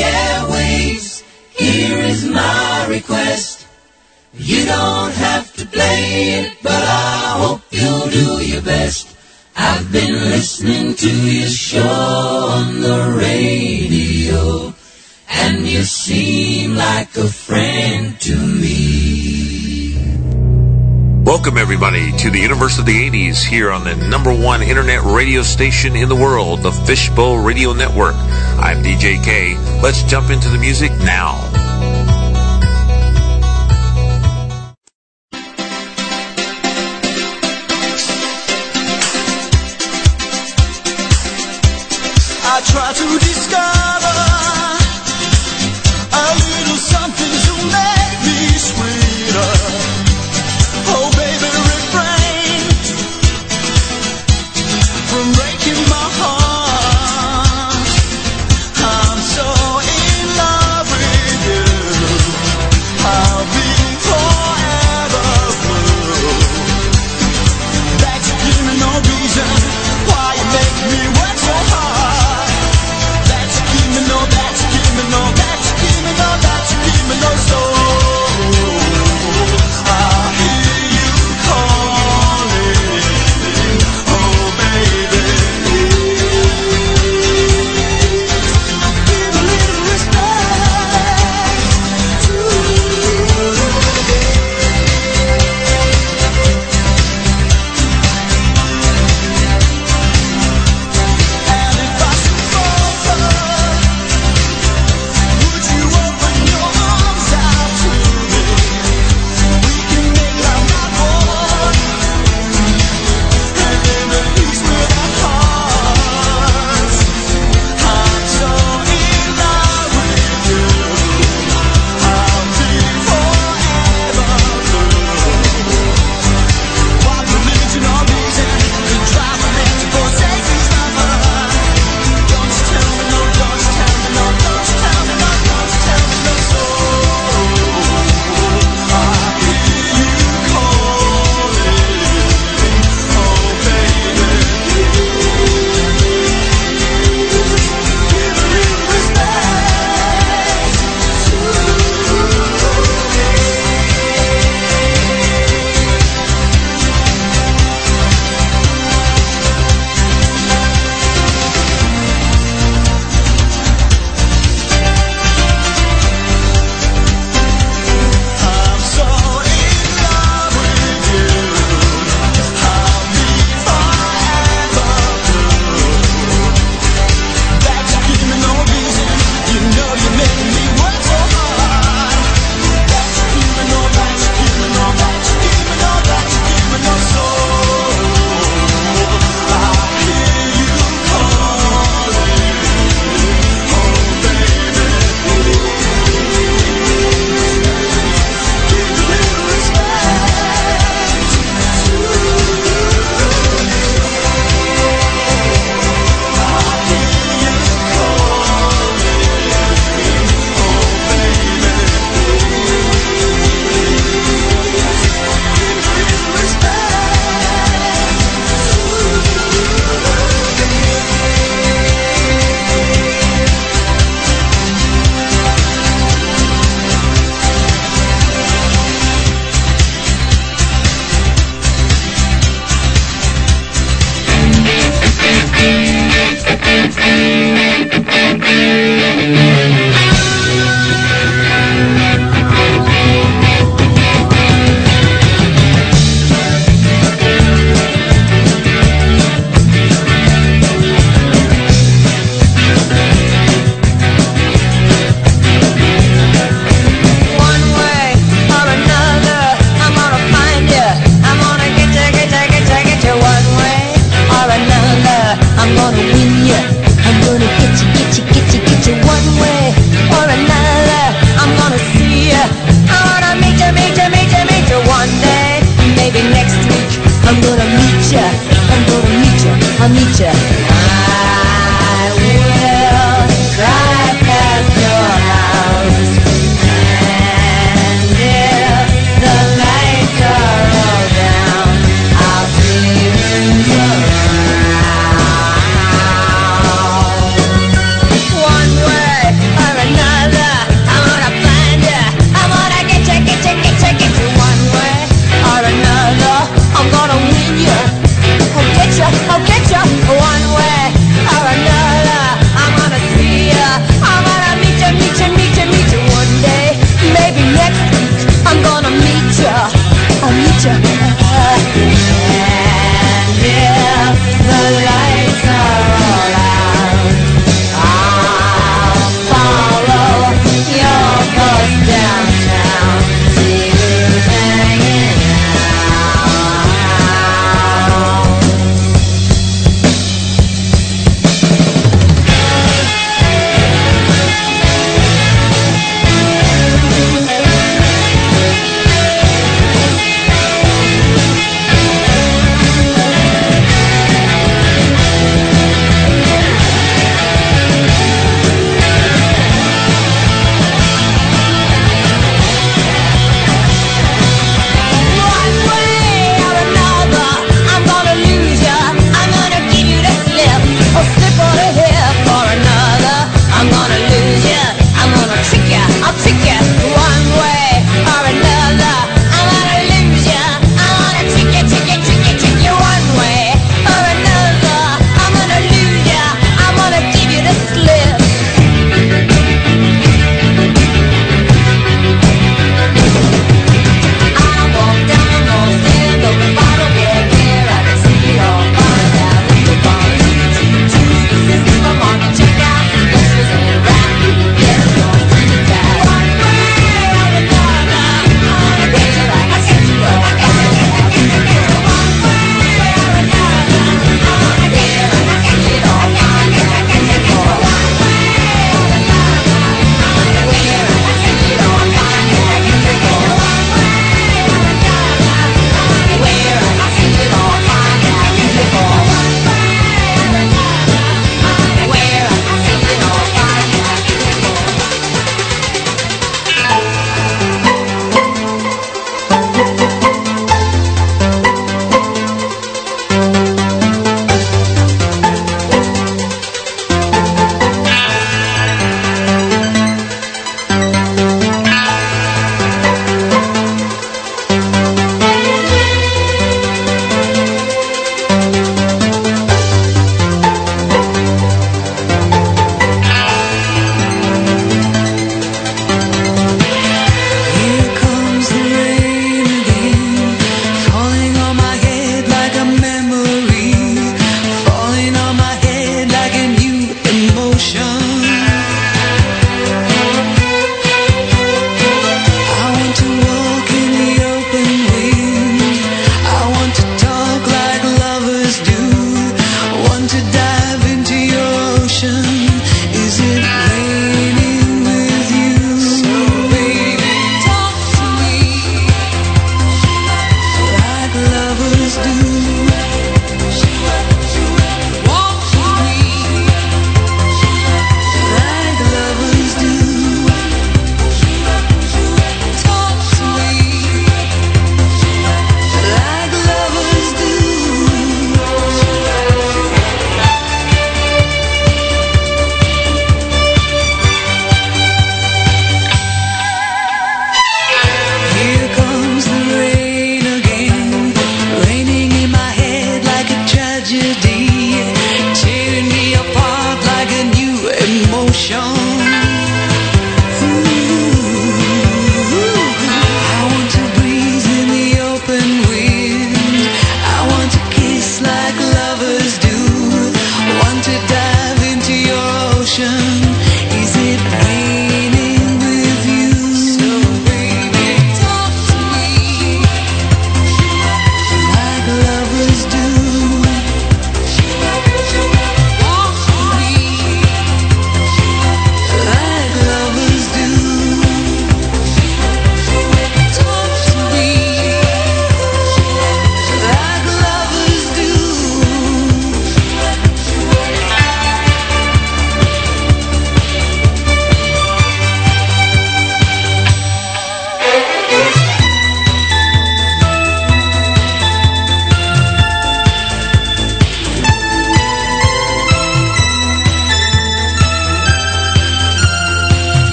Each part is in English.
airwaves. Here is my request. You don't have to play it, but I hope you'll do your best. I've been listening to your show on the radio, and you seem like a friend to me. Welcome, everybody, to the Universe of the 80s here on the number one internet radio station in the world, the Fishbowl Radio Network. I'm DJ K. Let's jump into the music now.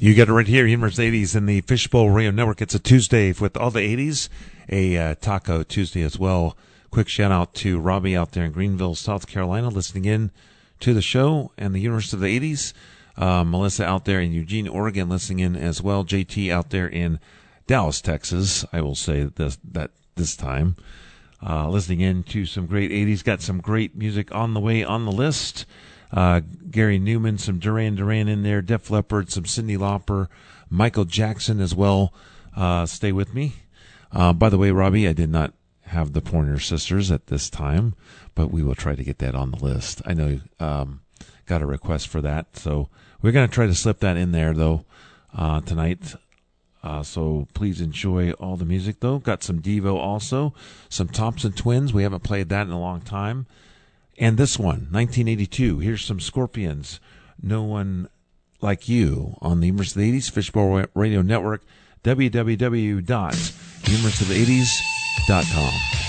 You got it right here, Universe 80s in the Fishbowl Radio Network. It's a Tuesday with all the 80s, a uh, Taco Tuesday as well. Quick shout out to Robbie out there in Greenville, South Carolina, listening in to the show and the Universe of the 80s. Uh, Melissa out there in Eugene, Oregon, listening in as well. JT out there in Dallas, Texas. I will say this that this time, uh, listening in to some great 80s. Got some great music on the way on the list. Uh, Gary Numan, some Duran Duran in there, Def Leppard, some Cyndi Lauper, Michael Jackson as well. Uh, stay with me. Uh, by the way, Robbie, I did not have the Pointer Sisters at this time, but we will try to get that on the list. I know you um, got a request for that, so we're going to try to slip that in there though uh, tonight. Uh, so please enjoy all the music though. Got some Devo also, some Thompson Twins. We haven't played that in a long time. And this one, 1982. Here's some Scorpions. No one like you on the Universe of the 80s Fishbowl Radio Network. www.humorousofthe80s.com.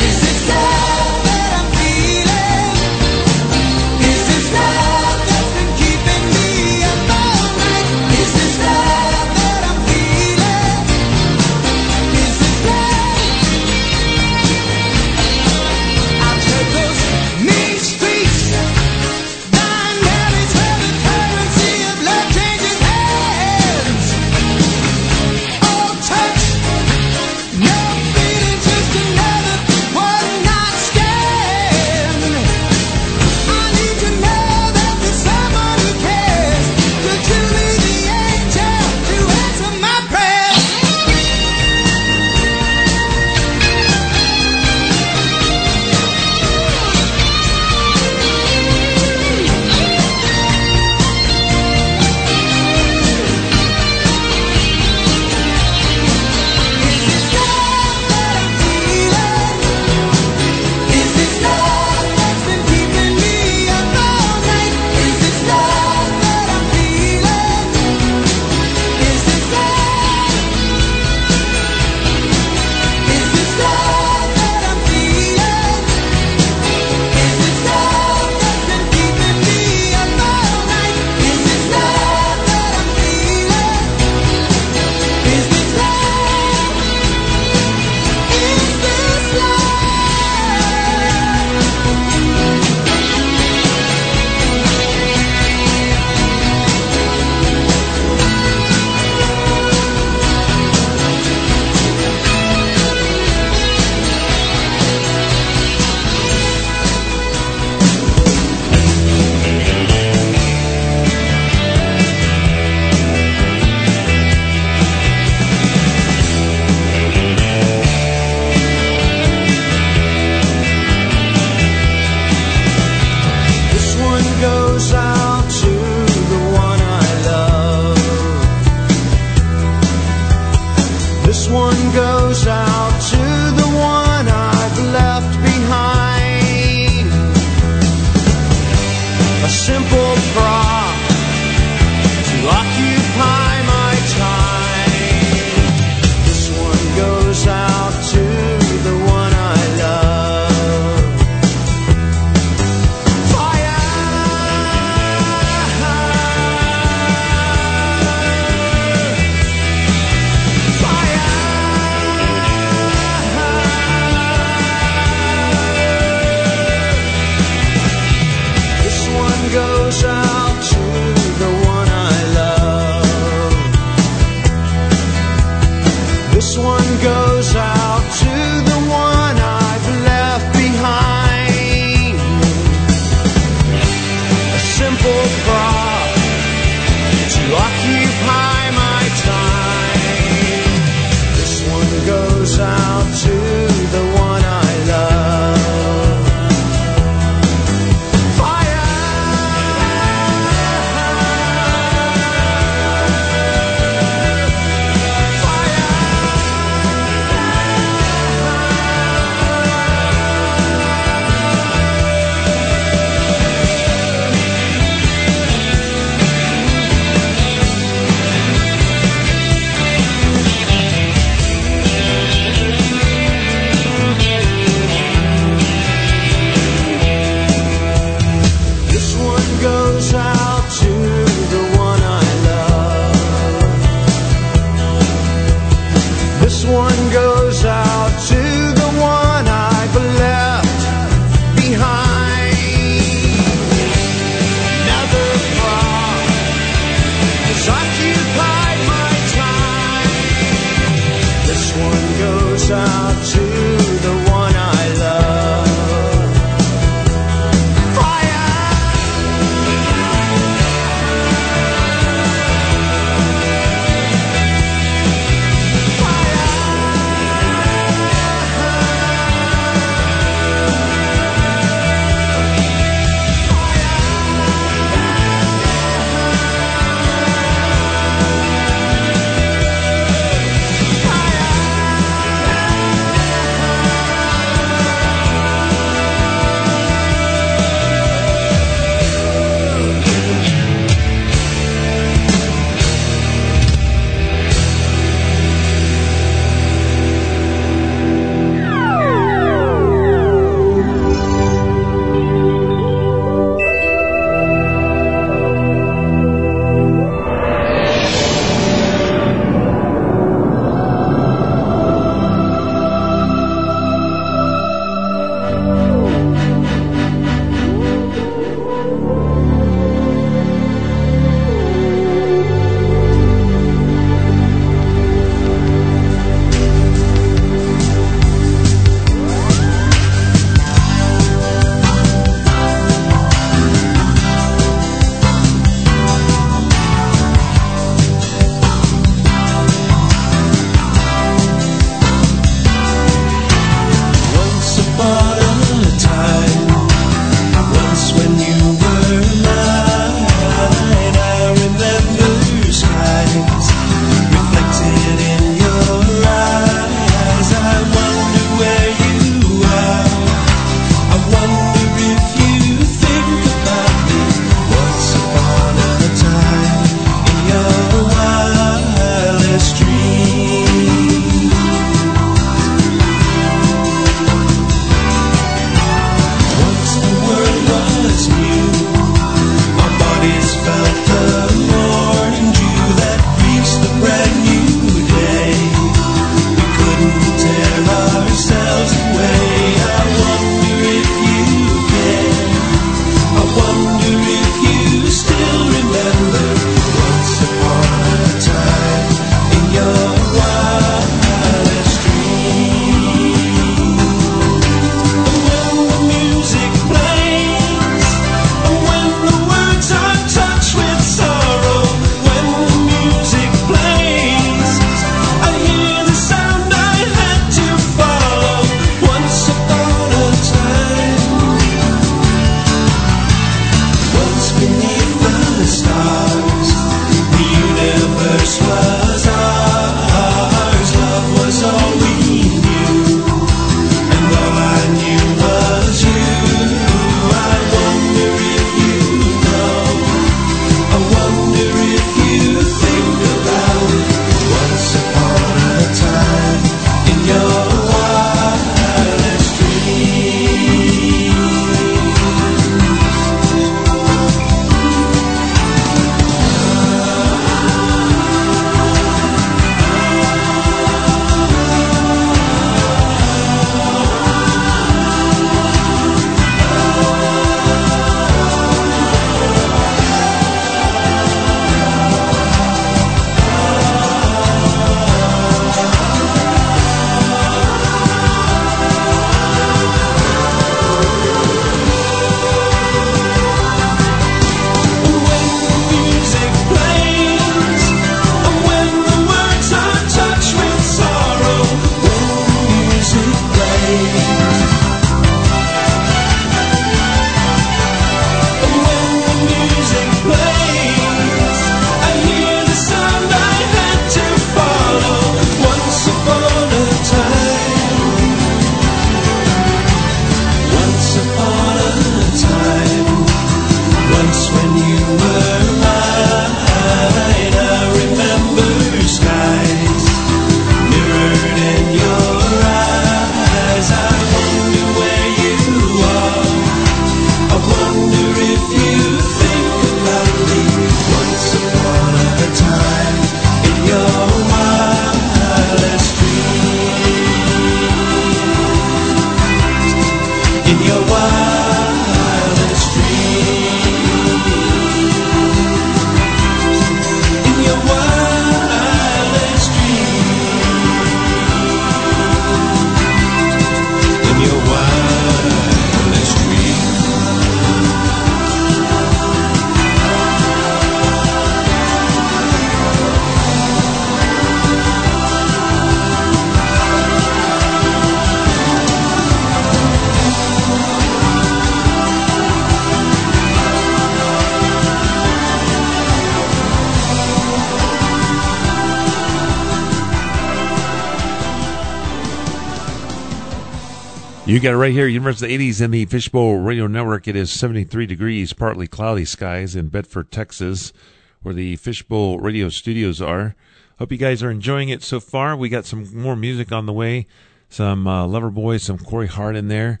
You got it right here. Universe of the 80s in the Fishbowl Radio Network. It is 73 degrees, partly cloudy skies in Bedford, Texas, where the Fishbowl Radio studios are. Hope you guys are enjoying it so far. We got some more music on the way. Some uh, Loverboy, some Corey Hart in there.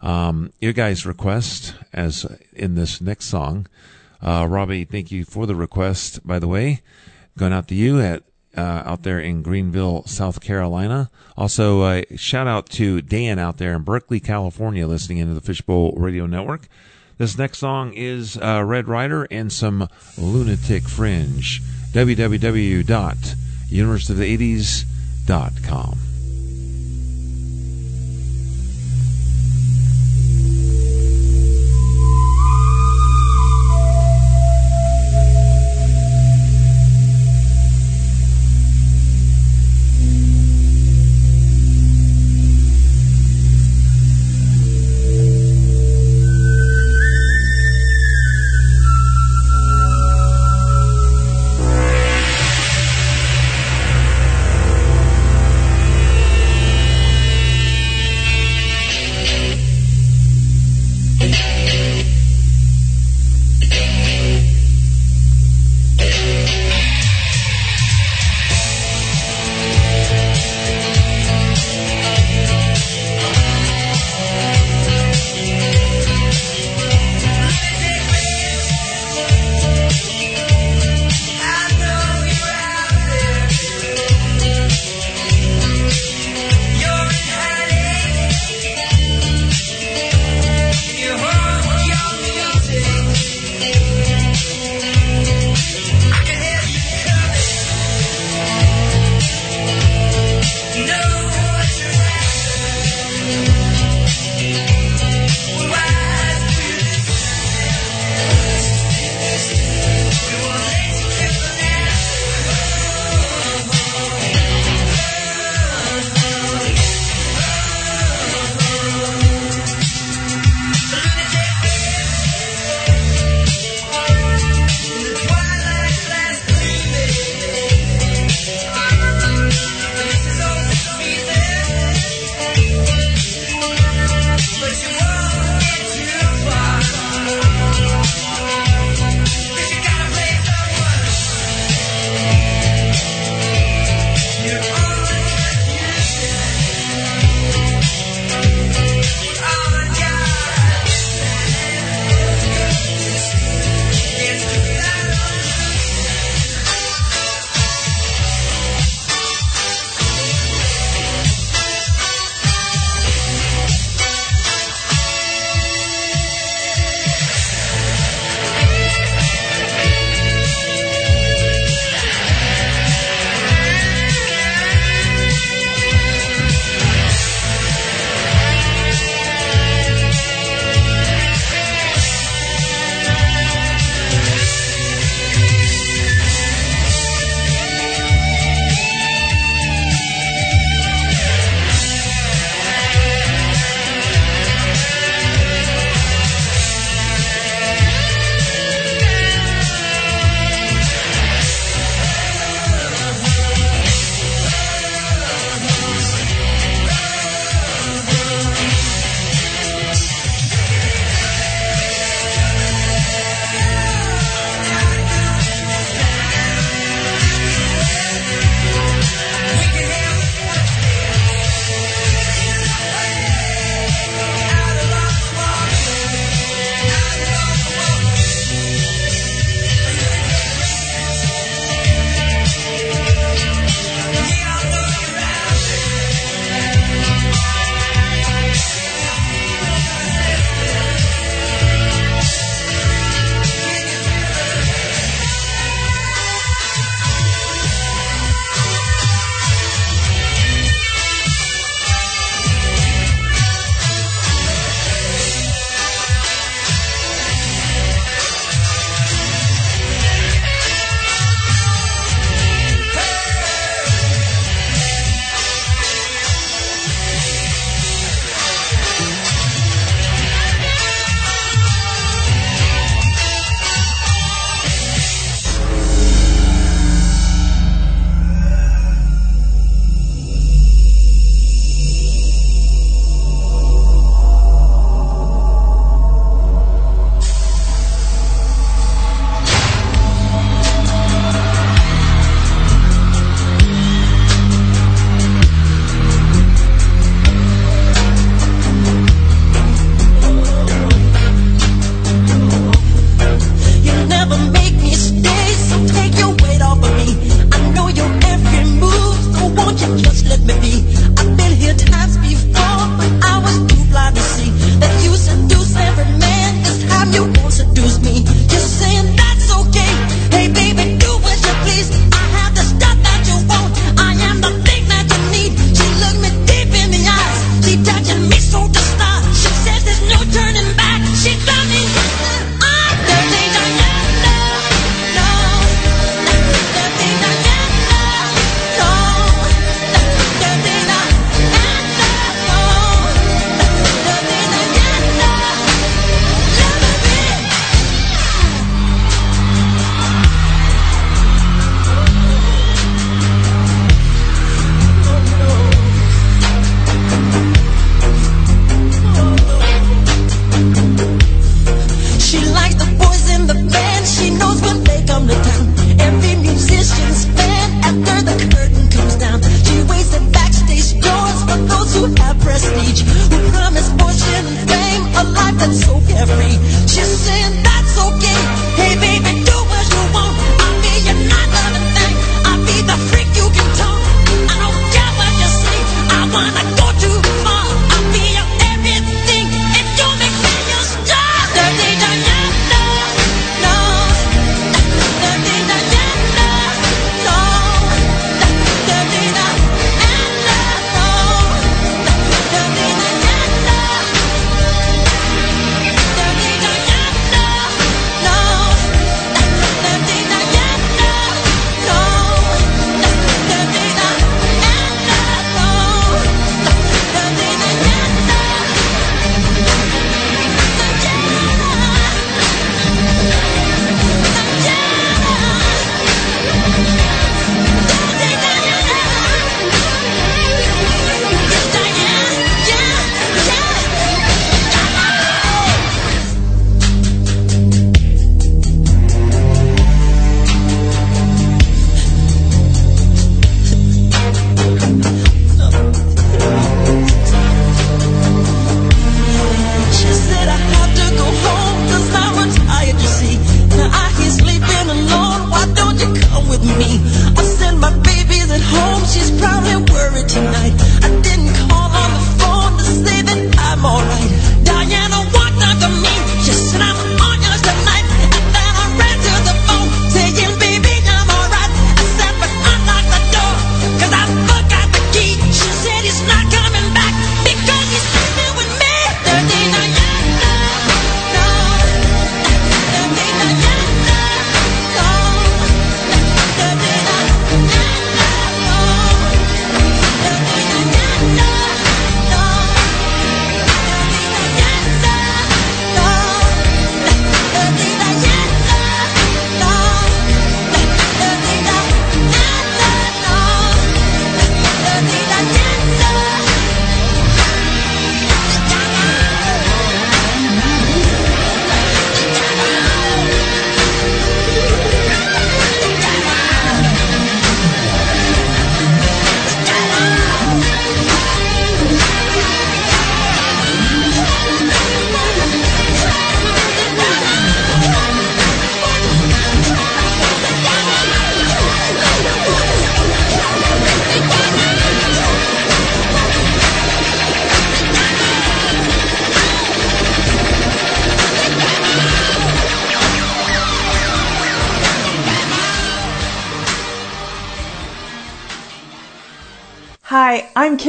Um, your guys' request, as in this next song. Uh, Robbie, thank you for the request, by the way. Going out to you at uh, out there in Greenville, South Carolina. Also, uh, shout out to Dan out there in Berkeley, California, listening into the Fishbowl Radio Network. This next song is uh, Red Rider and some Lunatic Fringe. www.universityofthe80s.com.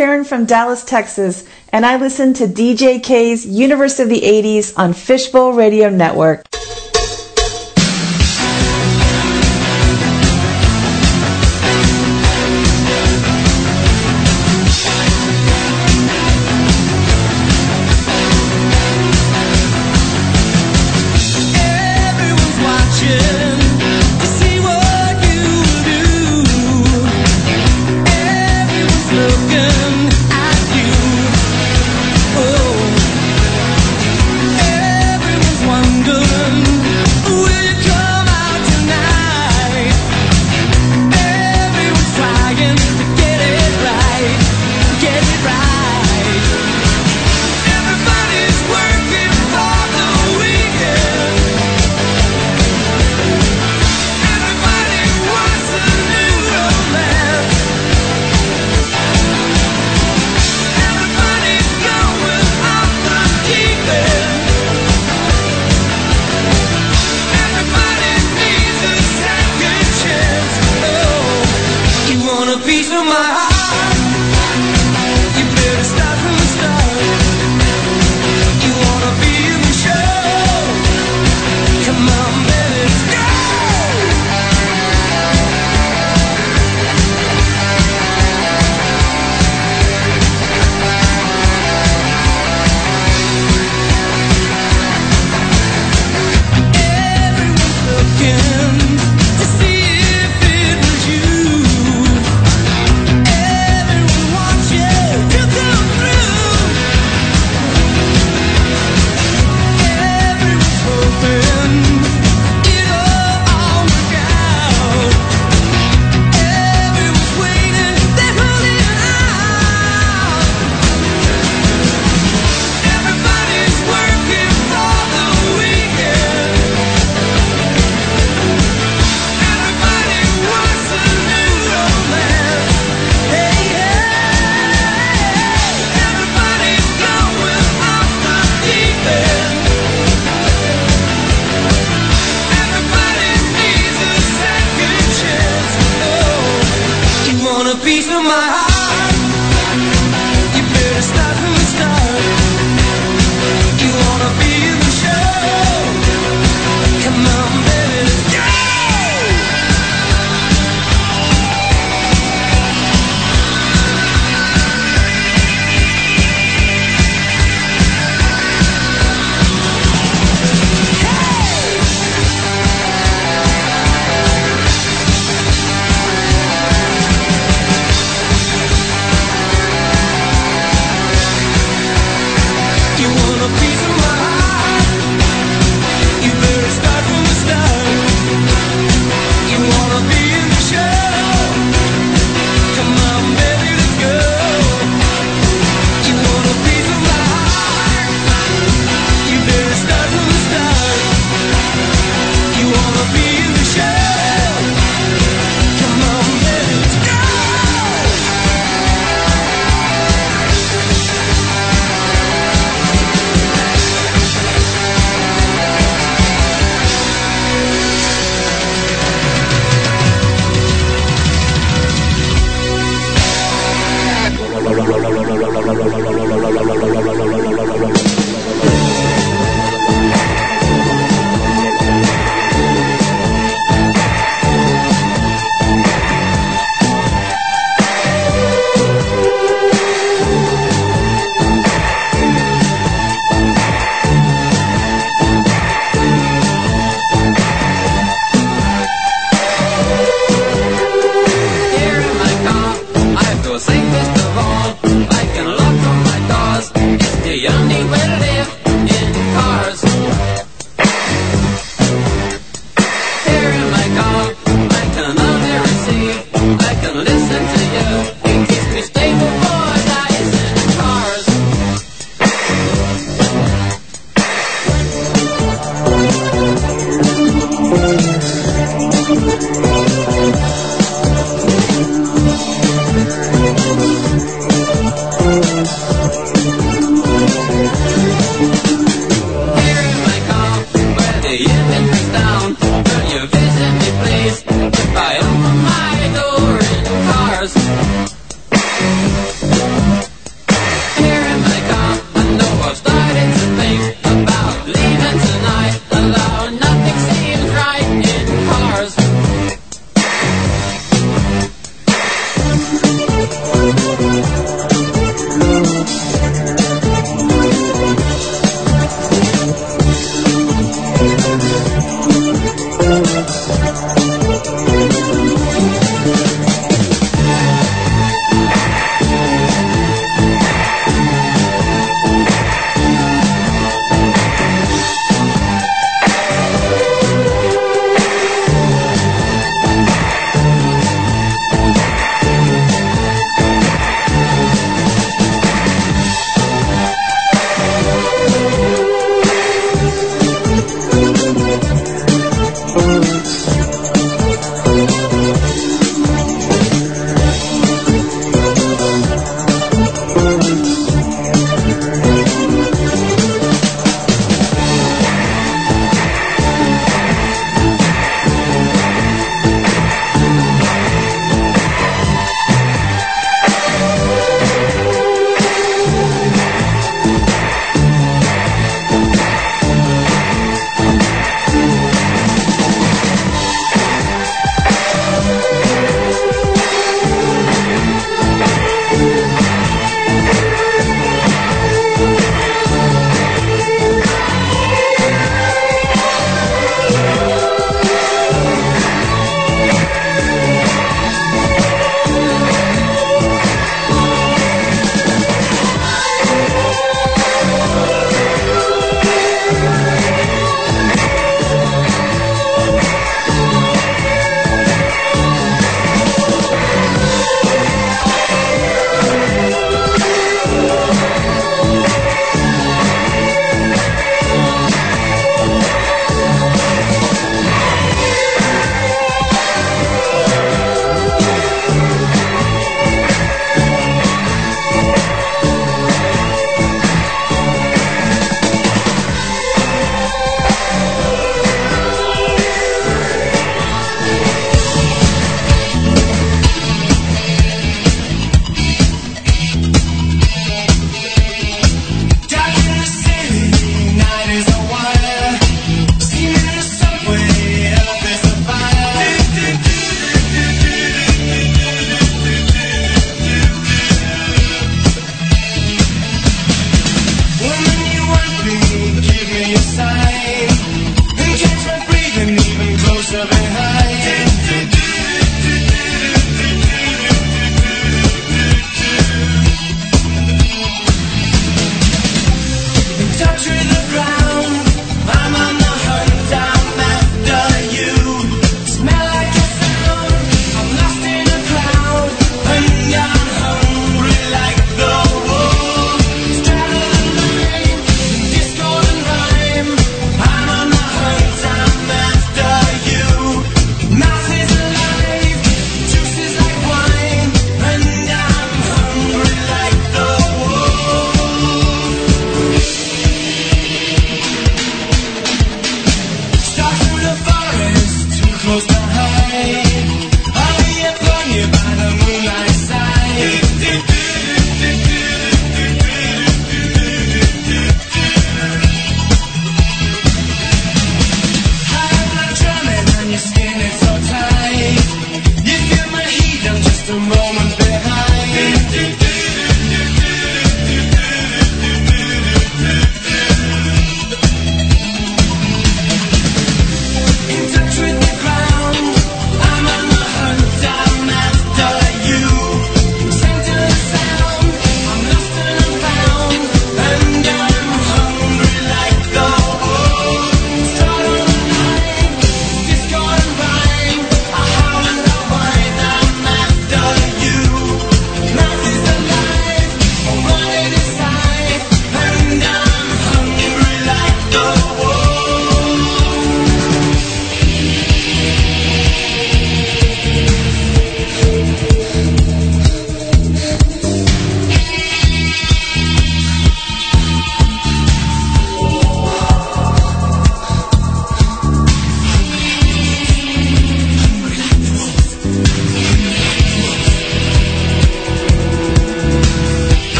Karen from Dallas, Texas, and I listen to DJ K's Universe of the 80s on Fishbowl Radio Network.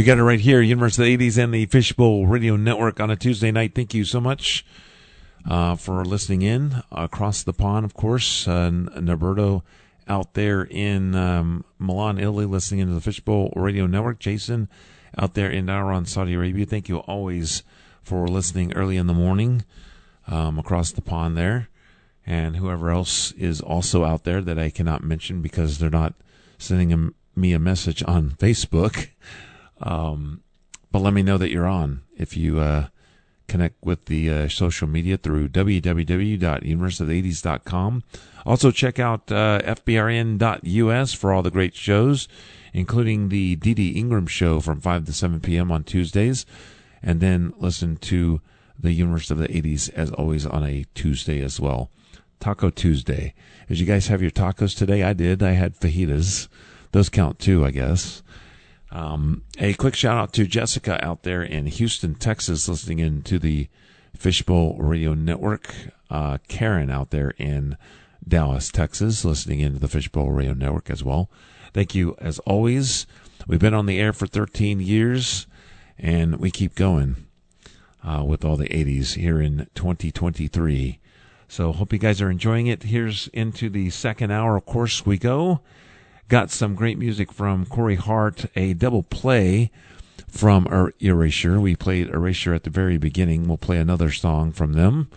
You got it right here, Universe of the 80s and the Fishbowl Radio Network on a Tuesday night. Thank you so much uh, for listening in across the pond, of course. Uh, Norberto out there in um, Milan, Italy, listening into the Fishbowl Radio Network. Jason out there in Nahran, Saudi Arabia. Thank you always for listening early in the morning um, across the pond there. And whoever else is also out there that I cannot mention because they're not sending me a message on Facebook. Um, but let me know that you're on if you uh, connect with the uh, social media through www.universeof80s.com. Also, check out uh, fbrn.us for all the great shows, including the Dee Ingram show from 5 to 7 p.m. on Tuesdays. And then listen to the Universe of the 80s as always on a Tuesday as well. Taco Tuesday. Did you guys have your tacos today? I did. I had fajitas. Those count too, I guess. Um, a quick shout out to Jessica out there in Houston, Texas, listening in to the Fishbowl Radio Network. Uh, Karen out there in Dallas, Texas, listening into the Fishbowl Radio Network as well. Thank you as always. We've been on the air for 13 years and we keep going uh, with all the 80s here in 2023. So hope you guys are enjoying it. Here's into the second hour. Of course, we go. Got some great music from Corey Hart, a double play from er- Erasure. We played Erasure at the very beginning. We'll play another song from them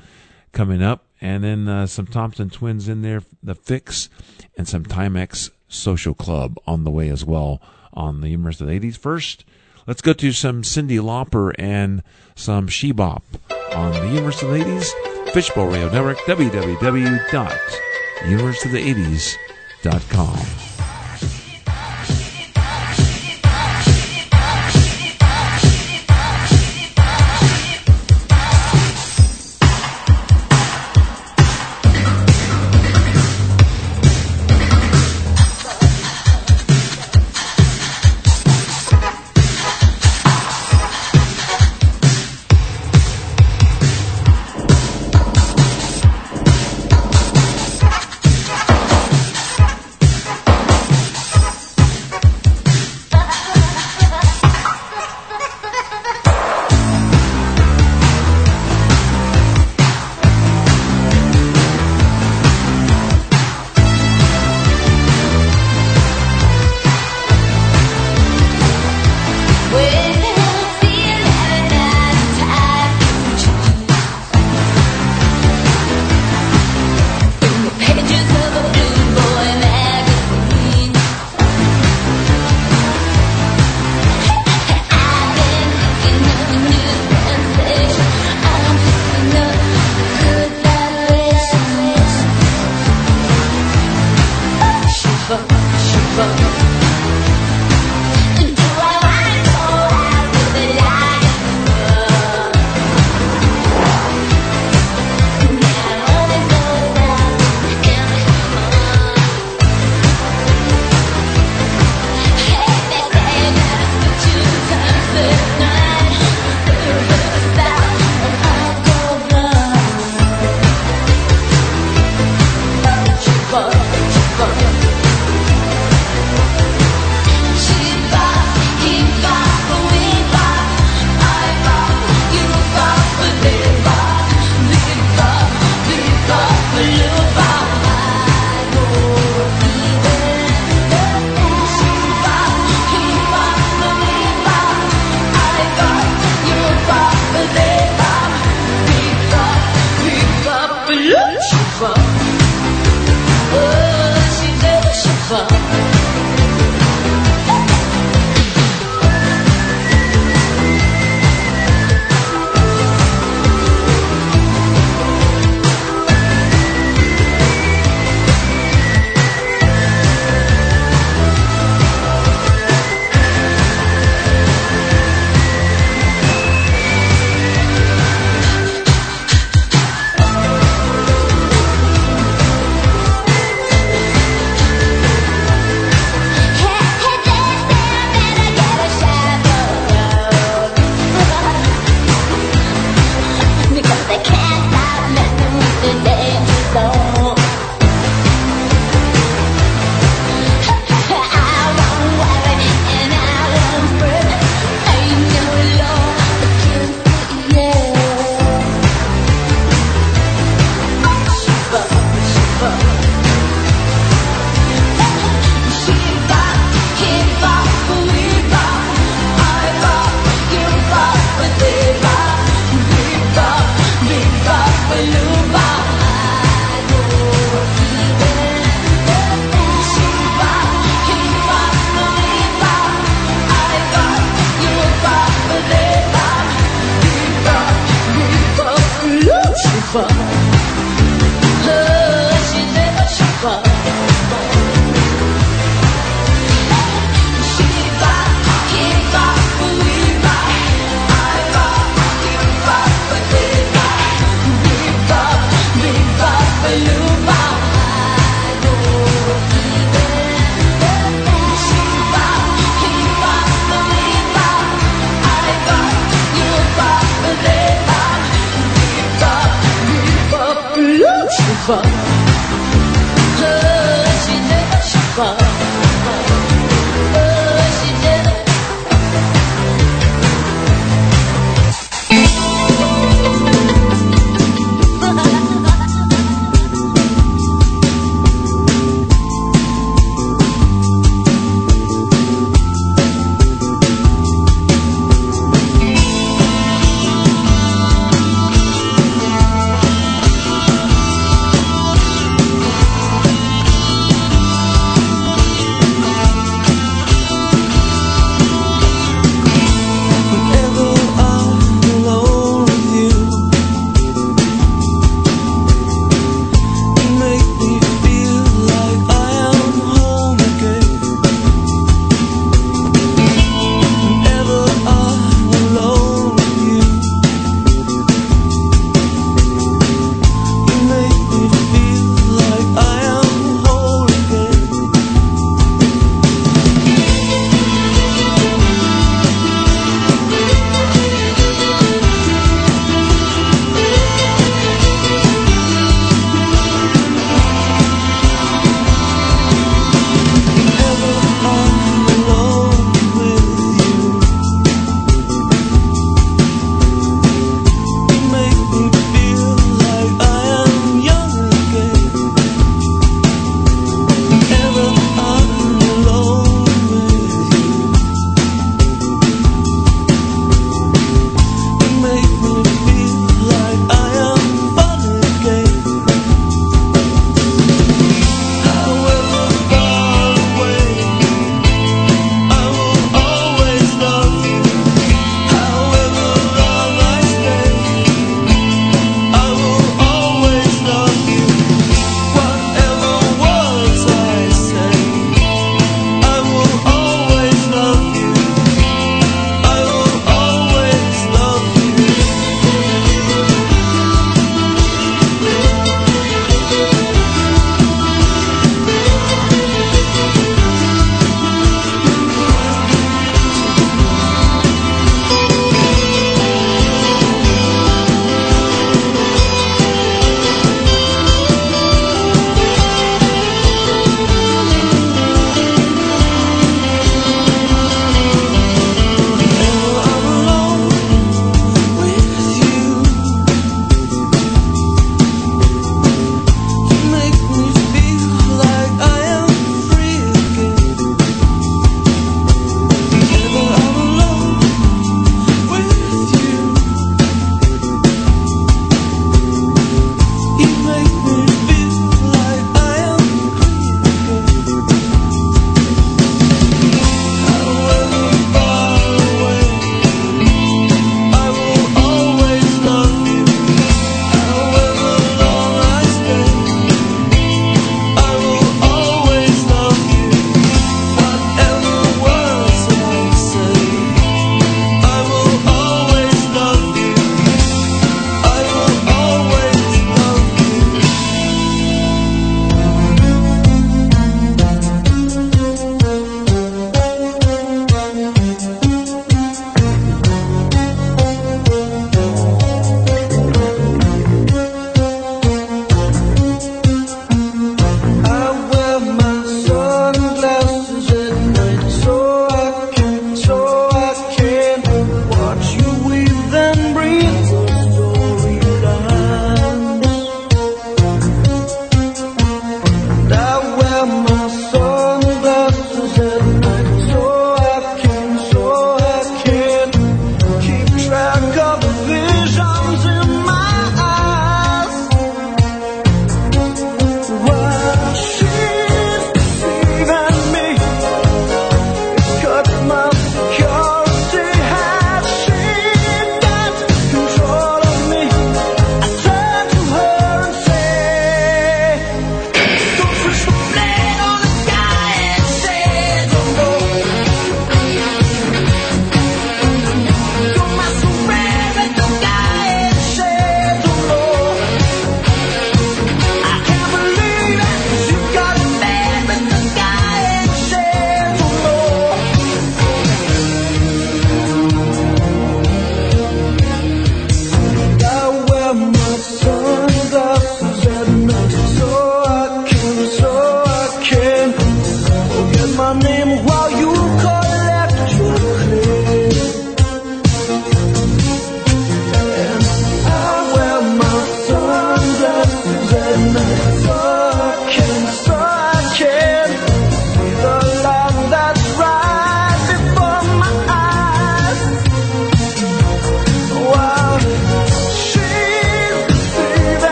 coming up. And then uh, some Thompson Twins in there, The Fixx, and some Timex Social Club on the way as well on the Universe of the 80s. First, let's go to some Cyndi Lauper and some She-Bop on the Universe of the 80s. Fishbowl Radio Network, www.universeofthe80s.com.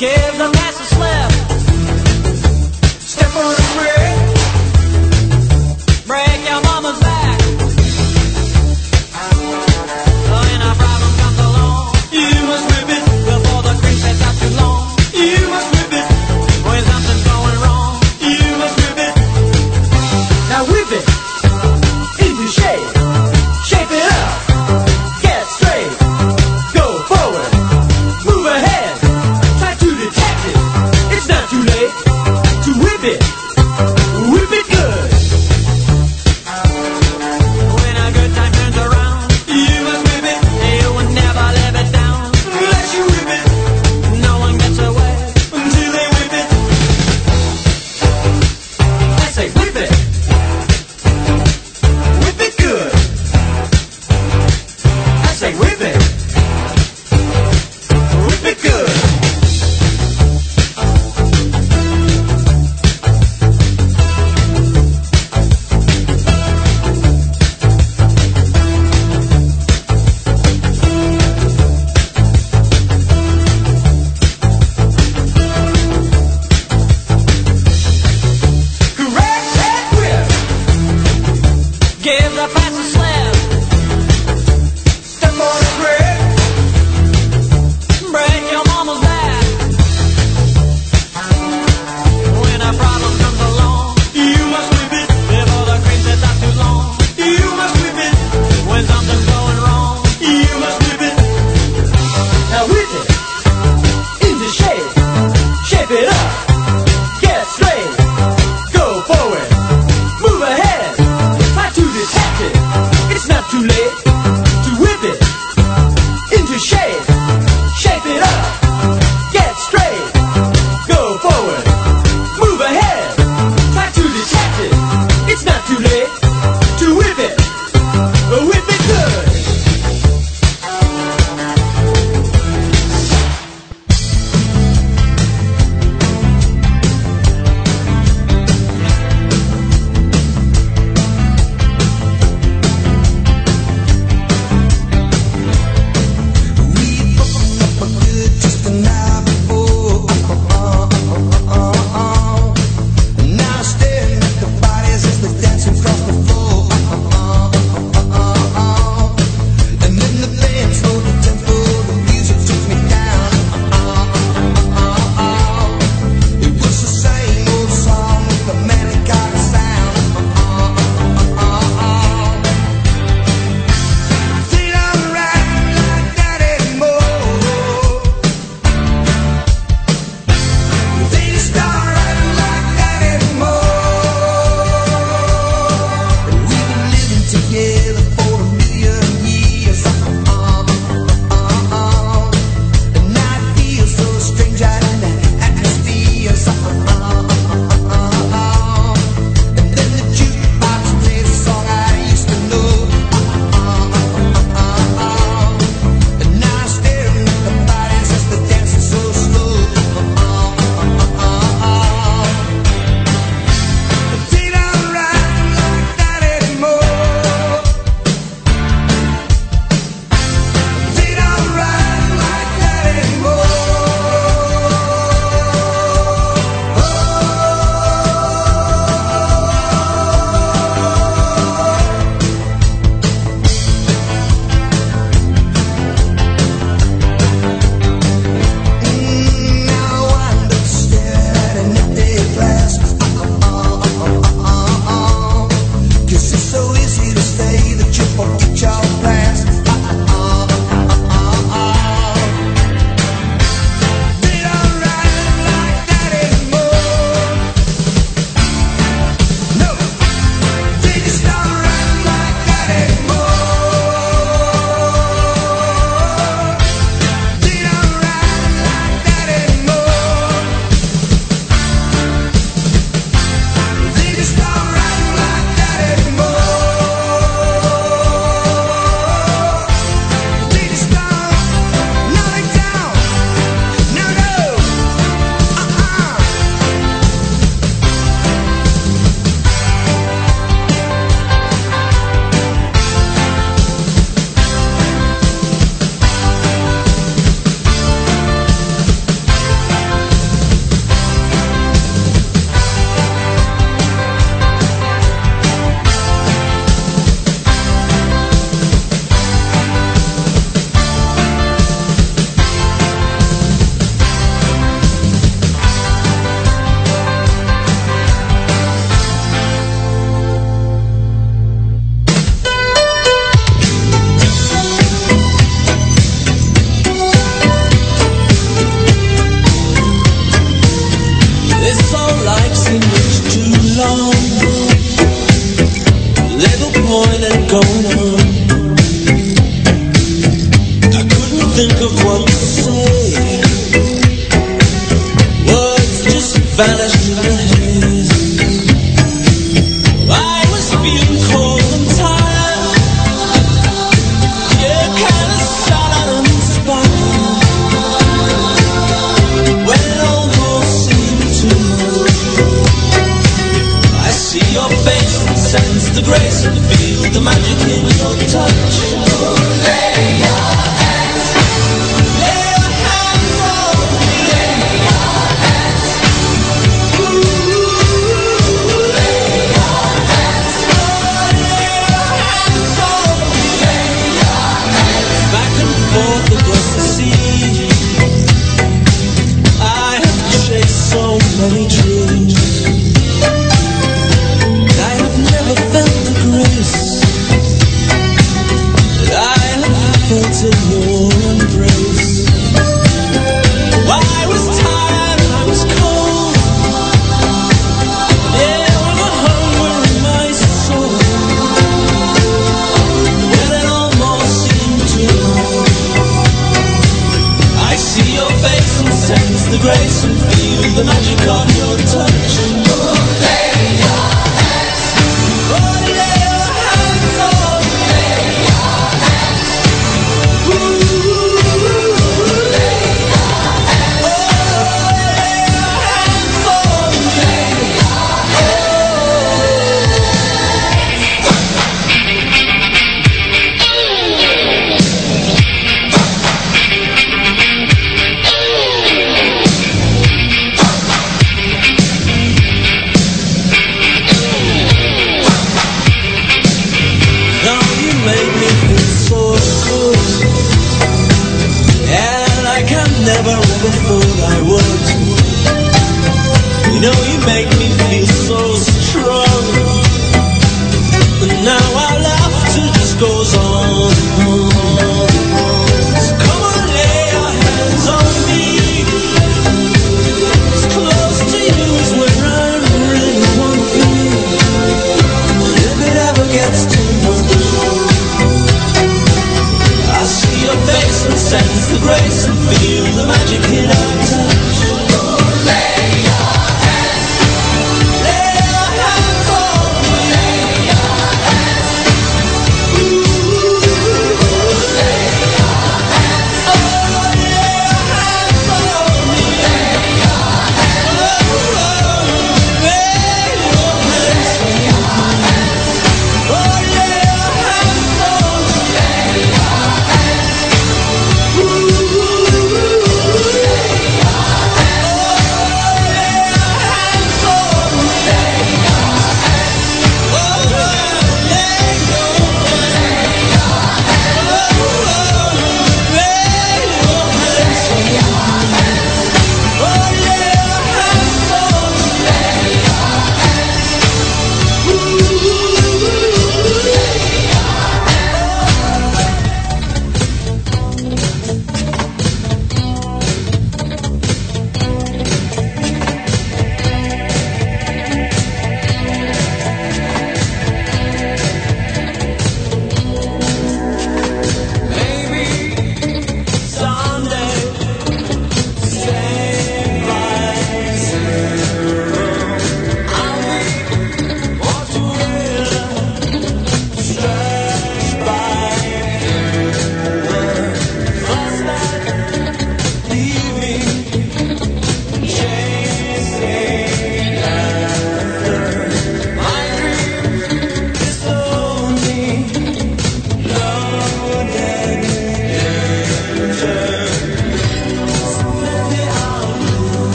Give them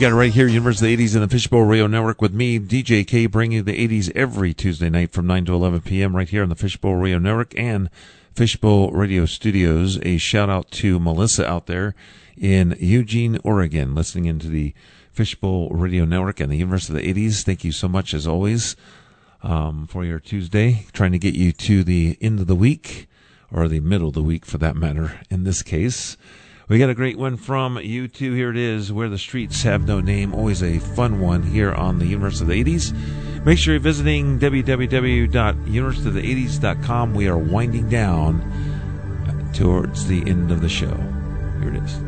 got it right here, Universe of the 80s in the Fishbowl Radio Network with me, DJ K, bringing you the 80s every Tuesday night from 9 to 11 p.m. right here on the Fishbowl Radio Network and Fishbowl Radio Studios. A shout out to Melissa out there in Eugene, Oregon, listening into the Fishbowl Radio Network and the Universe of the 80s. Thank you so much, as always, um, for your Tuesday, trying to get you to the end of the week, or the middle of the week for that matter, in this case. We got a great one from you too. Here it is, Where the Streets Have No Name. Always a fun one here on the Universe of the 80s. Make sure you're visiting www.universeofthe80s.com. We are winding down towards the end of the show. Here it is.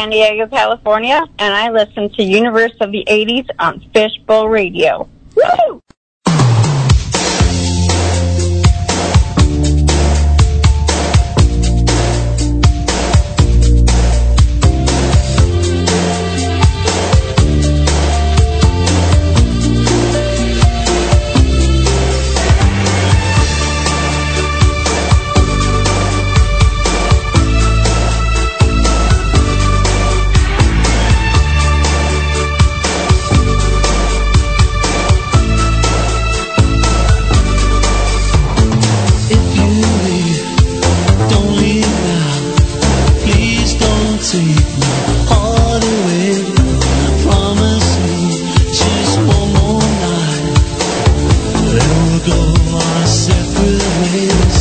San Diego, California, and I listen to Universe of the 80s on Fishbowl Radio. go our separate ways.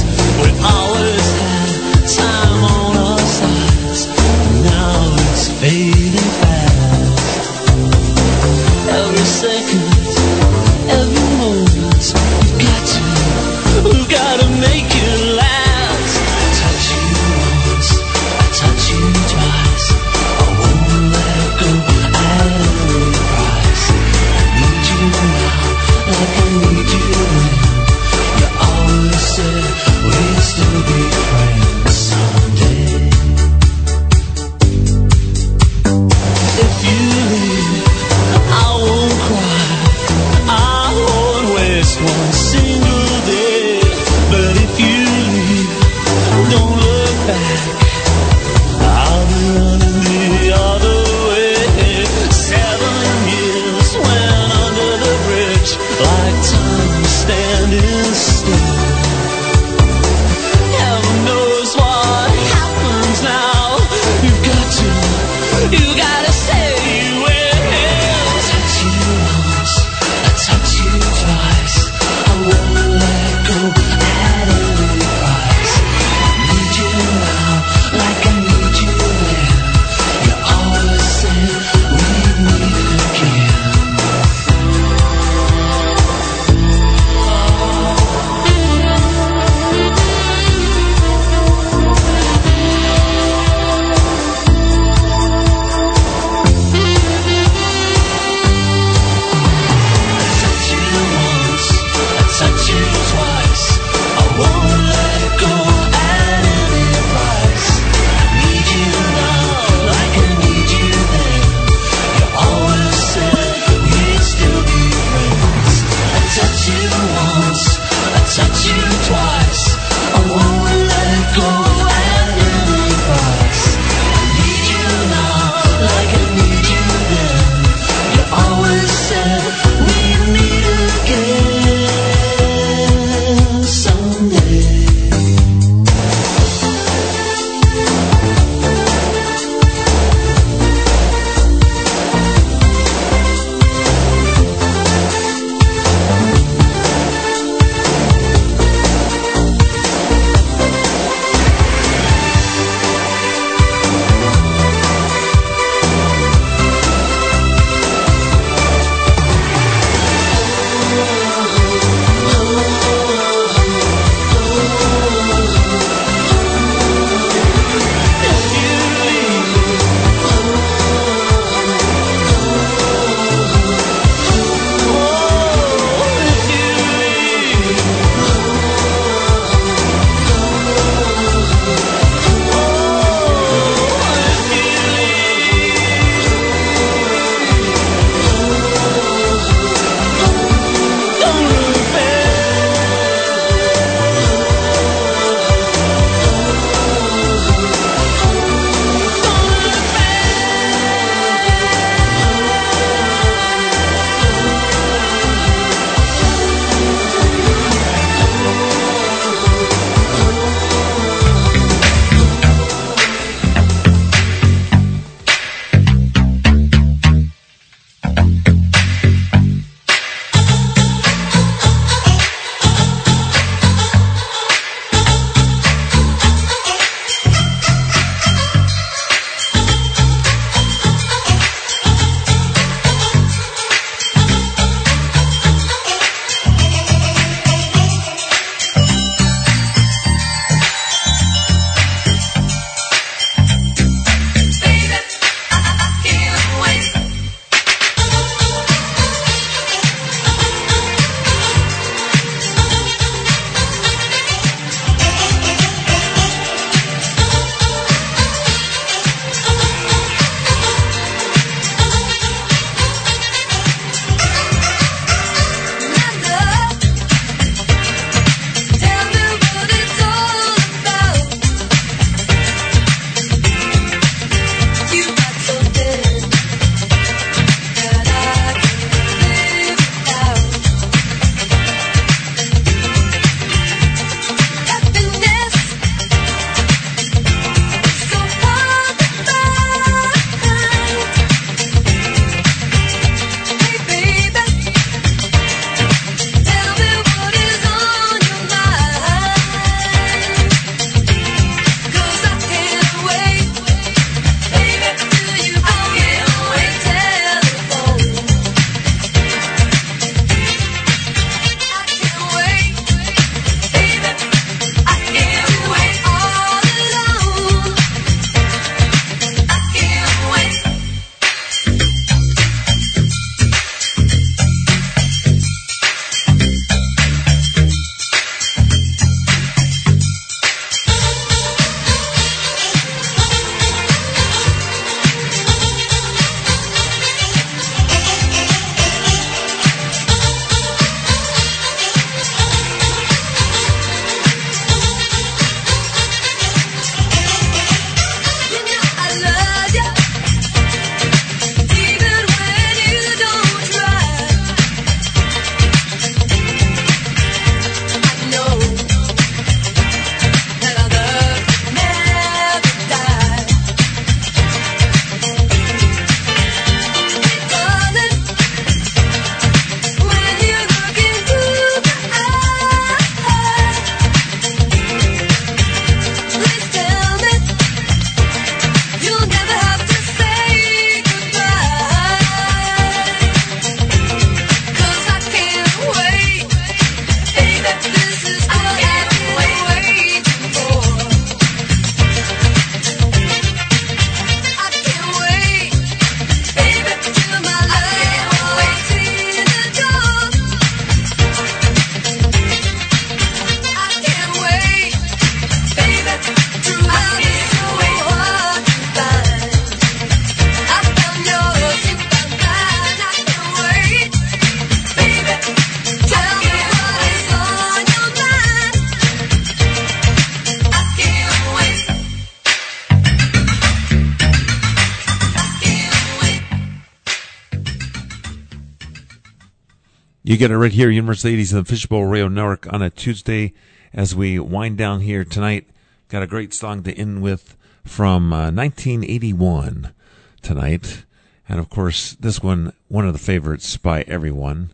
Get it right here, Universe of the 80s and the Fishbowl Radio Network on a Tuesday as we wind down here tonight. Got a great song to end with from uh, 1981 tonight. And of course, this one, one of the favorites by everyone.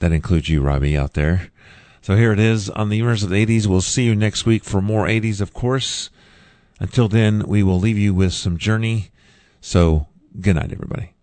That includes you, Robbie, out there. So here it is on the Universe of the 80s. We'll see you next week for more 80s, of course. Until then, we will leave you with some Journey. So good night, everybody.